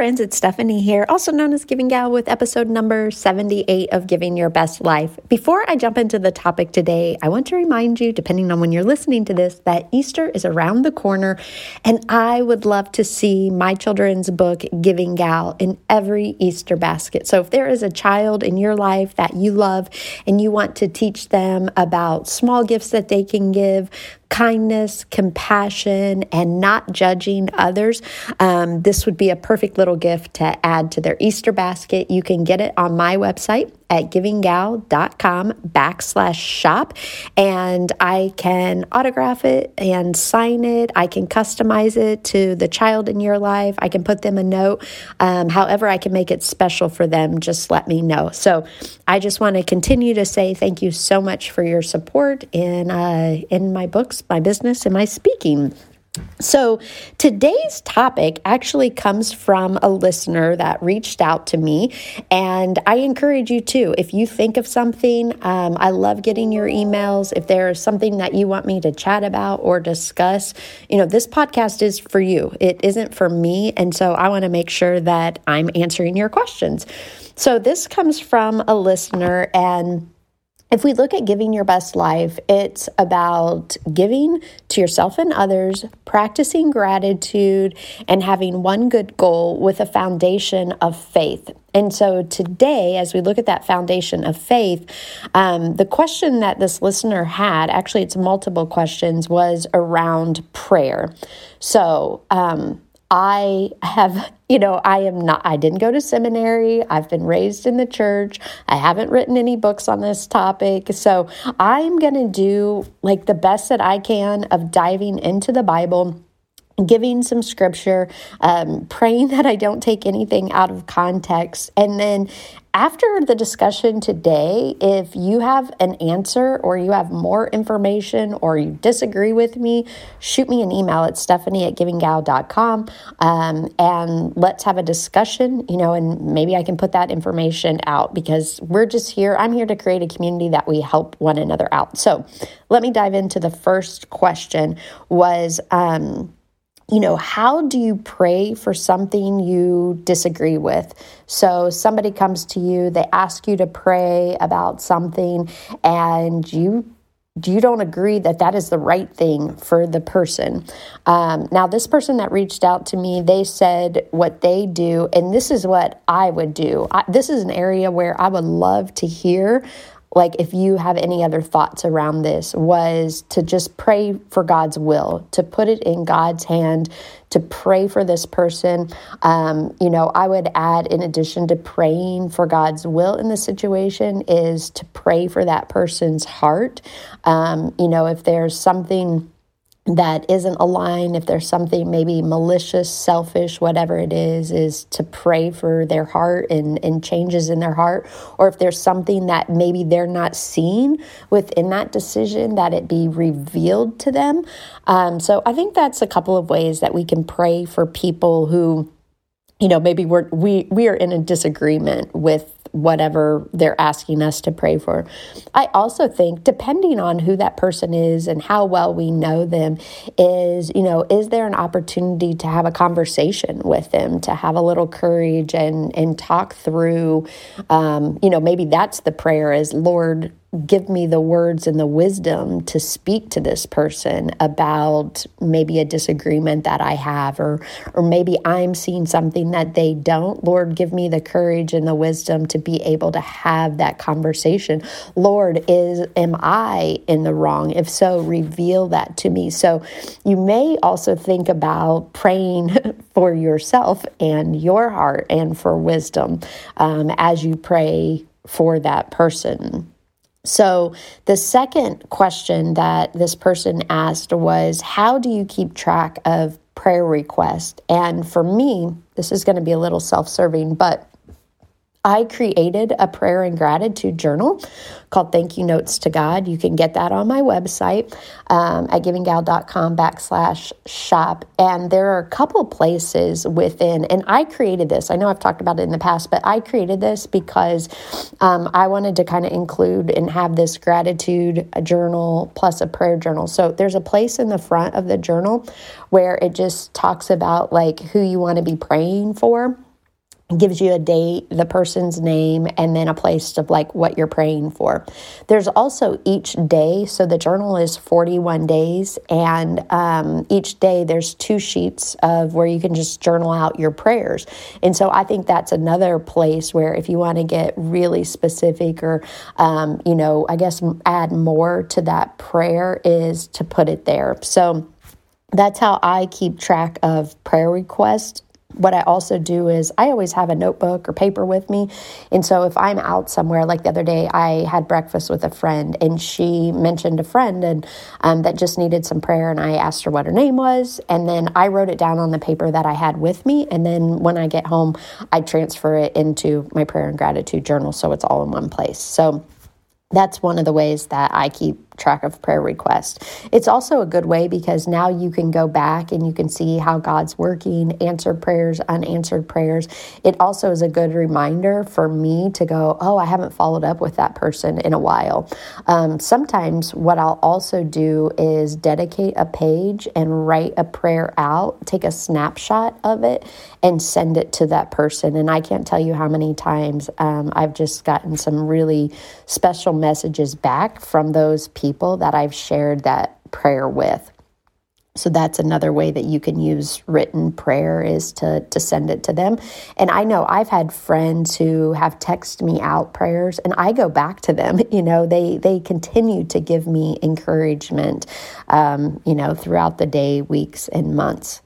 Friends, it's Stephanie here, also known as Giving Gal, with episode number 78 of Giving Your Best Life. Before I jump into the topic today, I want to remind you, depending on when you're listening to this, that Easter is around the corner, and I would love to see my children's book, Giving Gal, in every Easter basket. So if there is a child in your life that you love and you want to teach them about small gifts that they can give, kindness, compassion, and not judging others, um, this would be a perfect little gift to add to their Easter basket. You can get it on my website at givinggal.com backslash shop and I can autograph it and sign it. I can customize it to the child in your life. I can put them a note. Um, however, I can make it special for them. Just let me know. So I just want to continue to say thank you so much for your support in, uh, in my books, my business, and my speaking. So, today's topic actually comes from a listener that reached out to me, and I encourage you too. If you think of something, um, I love getting your emails. If there is something that you want me to chat about or discuss, you know, this podcast is for you, it isn't for me. And so, I want to make sure that I'm answering your questions. So, this comes from a listener, and if we look at giving your best life, it's about giving to yourself and others, practicing gratitude, and having one good goal with a foundation of faith. And so today, as we look at that foundation of faith, um, the question that this listener had actually, it's multiple questions was around prayer. So, um, I have, you know, I am not, I didn't go to seminary. I've been raised in the church. I haven't written any books on this topic. So I'm going to do like the best that I can of diving into the Bible giving some scripture, um, praying that I don't take anything out of context, and then after the discussion today, if you have an answer or you have more information or you disagree with me, shoot me an email at stephanie at givinggal.com um, and let's have a discussion, you know, and maybe I can put that information out because we're just here. I'm here to create a community that we help one another out. So let me dive into the first question was, um, you know, how do you pray for something you disagree with? So somebody comes to you, they ask you to pray about something, and you you don't agree that that is the right thing for the person. Um, now, this person that reached out to me, they said what they do, and this is what I would do. I, this is an area where I would love to hear like if you have any other thoughts around this was to just pray for god's will to put it in god's hand to pray for this person. Um, you know i would add in addition to praying for god's will in the situation is to pray for that person's heart. Um, you know if there's something that isn't aligned, if there's something maybe malicious, selfish, whatever it is, is to pray for their heart and, and changes in their heart. Or if there's something that maybe they're not seeing within that decision, that it be revealed to them. Um, so I think that's a couple of ways that we can pray for people who you know maybe we're we we are in a disagreement with whatever they're asking us to pray for. I also think, depending on who that person is and how well we know them, is, you know, is there an opportunity to have a conversation with them, to have a little courage and, and talk through, um, you know, maybe that's the prayer is, Lord, give me the words and the wisdom to speak to this person about maybe a disagreement that I have or or maybe I'm seeing something that they don't. Lord give me the courage and the wisdom to be able to have that conversation. Lord is am I in the wrong? If so reveal that to me. So you may also think about praying for yourself and your heart and for wisdom um, as you pray for that person so, the second question that this person asked was How do you keep track of prayer requests? And for me, this is going to be a little self serving, but I created a prayer and gratitude journal called Thank You Notes to God. You can get that on my website um, at givinggal.com backslash shop. And there are a couple places within, and I created this. I know I've talked about it in the past, but I created this because um, I wanted to kind of include and have this gratitude journal plus a prayer journal. So there's a place in the front of the journal where it just talks about like who you want to be praying for gives you a date, the person's name, and then a place of like what you're praying for. There's also each day, so the journal is 41 days, and um, each day there's two sheets of where you can just journal out your prayers. And so I think that's another place where if you want to get really specific or, um, you know, I guess add more to that prayer is to put it there. So that's how I keep track of prayer requests what I also do is I always have a notebook or paper with me. And so if I'm out somewhere, like the other day, I had breakfast with a friend and she mentioned a friend and um, that just needed some prayer. And I asked her what her name was. And then I wrote it down on the paper that I had with me. And then when I get home, I transfer it into my prayer and gratitude journal. So it's all in one place. So that's one of the ways that I keep track of prayer requests. It's also a good way because now you can go back and you can see how God's working, answered prayers, unanswered prayers. It also is a good reminder for me to go, oh, I haven't followed up with that person in a while. Um, sometimes what I'll also do is dedicate a page and write a prayer out, take a snapshot of it, and send it to that person. And I can't tell you how many times um, I've just gotten some really special messages back from those people people that I've shared that prayer with. So that's another way that you can use written prayer is to to send it to them. And I know I've had friends who have texted me out prayers and I go back to them. You know, they they continue to give me encouragement um, you know, throughout the day, weeks and months.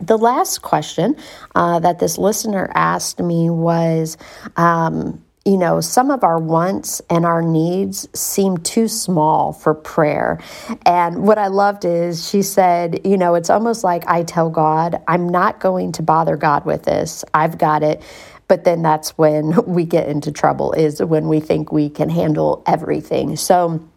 The last question uh, that this listener asked me was um, you know, some of our wants and our needs seem too small for prayer. And what I loved is she said, you know, it's almost like I tell God, I'm not going to bother God with this. I've got it. But then that's when we get into trouble, is when we think we can handle everything. So,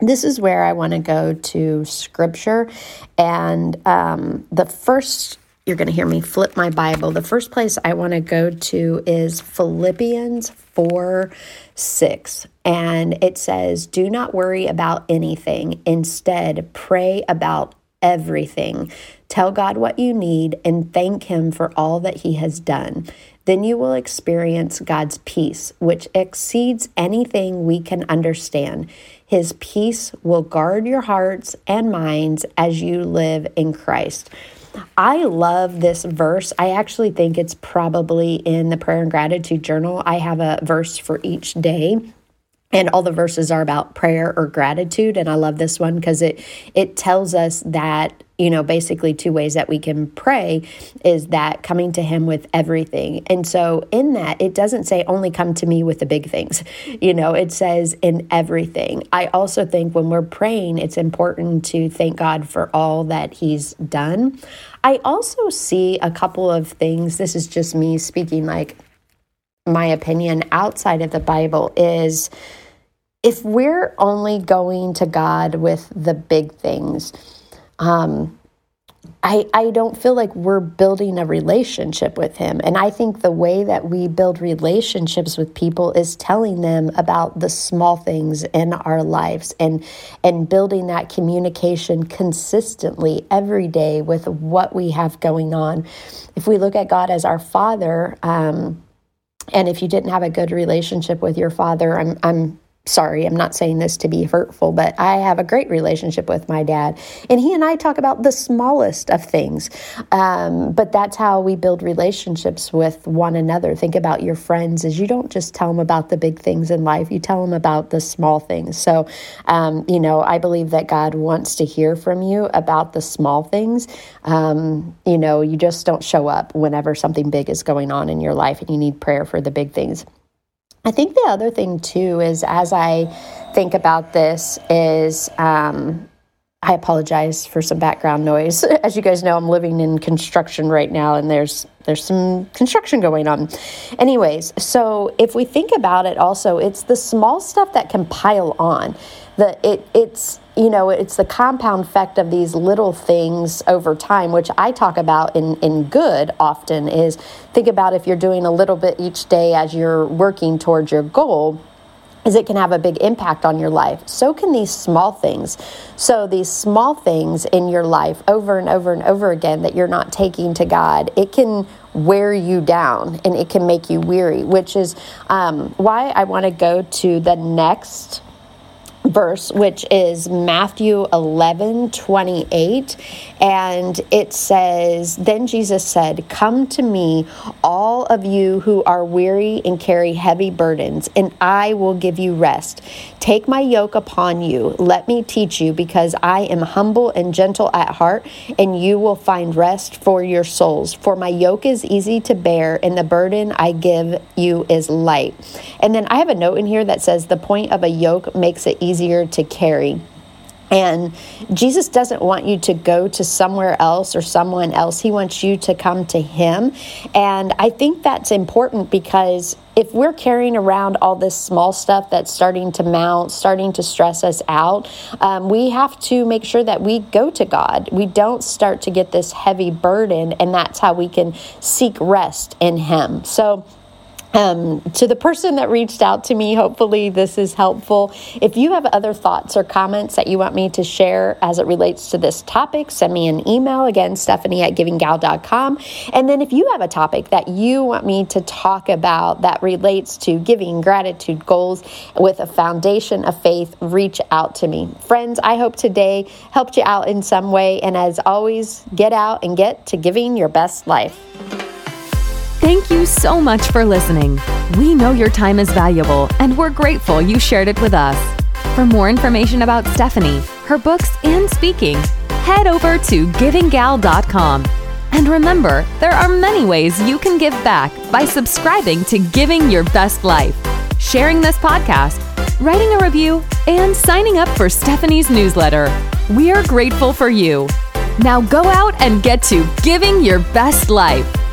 this is where I want to go to scripture. And um, the first you're going to hear me flip my Bible. The first place I want to go to is Philippians 4 6. And it says, Do not worry about anything. Instead, pray about everything. Tell God what you need and thank Him for all that He has done. Then you will experience God's peace, which exceeds anything we can understand. His peace will guard your hearts and minds as you live in Christ. I love this verse. I actually think it's probably in the prayer and gratitude journal. I have a verse for each day and all the verses are about prayer or gratitude and i love this one because it it tells us that you know basically two ways that we can pray is that coming to him with everything. And so in that it doesn't say only come to me with the big things. You know it says in everything. I also think when we're praying it's important to thank god for all that he's done. I also see a couple of things. This is just me speaking like my opinion outside of the bible is if we're only going to God with the big things, um, I, I don't feel like we're building a relationship with him. And I think the way that we build relationships with people is telling them about the small things in our lives and and building that communication consistently every day with what we have going on. If we look at God as our father, um, and if you didn't have a good relationship with your father, I'm I'm sorry, I'm not saying this to be hurtful, but I have a great relationship with my dad. And he and I talk about the smallest of things. Um, but that's how we build relationships with one another. Think about your friends is you don't just tell them about the big things in life, you tell them about the small things. So, um, you know, I believe that God wants to hear from you about the small things. Um, you know, you just don't show up whenever something big is going on in your life and you need prayer for the big things. I think the other thing too is as I think about this is um, I apologize for some background noise. As you guys know, I'm living in construction right now, and there's there's some construction going on. Anyways, so if we think about it, also it's the small stuff that can pile on. The it it's you know it's the compound effect of these little things over time which i talk about in, in good often is think about if you're doing a little bit each day as you're working towards your goal is it can have a big impact on your life. So can these small things. So these small things in your life over and over and over again that you're not taking to God, it can wear you down and it can make you weary, which is um, why I want to go to the next verse, which is Matthew 11 28. And it says, Then Jesus said, Come to me, all of you who are weary and carry heavy burdens, and I will give you rest. Take my yoke upon you. Let me teach you, because I am humble and gentle at heart, and you will find rest for your souls. For my yoke is easy to bear, and the burden I give you is light. And then I have a note in here that says, The point of a yoke makes it easy easier to carry. And Jesus doesn't want you to go to somewhere else or someone else. He wants you to come to Him. And I think that's important because if we're carrying around all this small stuff that's starting to mount, starting to stress us out, um, we have to make sure that we go to God. We don't start to get this heavy burden, and that's how we can seek rest in Him. So, um, to the person that reached out to me, hopefully this is helpful. If you have other thoughts or comments that you want me to share as it relates to this topic, send me an email again, Stephanie at givinggal.com. And then if you have a topic that you want me to talk about that relates to giving gratitude goals with a foundation of faith, reach out to me. Friends, I hope today helped you out in some way. And as always, get out and get to giving your best life. Thank you so much for listening. We know your time is valuable, and we're grateful you shared it with us. For more information about Stephanie, her books, and speaking, head over to givinggal.com. And remember, there are many ways you can give back by subscribing to Giving Your Best Life, sharing this podcast, writing a review, and signing up for Stephanie's newsletter. We are grateful for you. Now go out and get to Giving Your Best Life.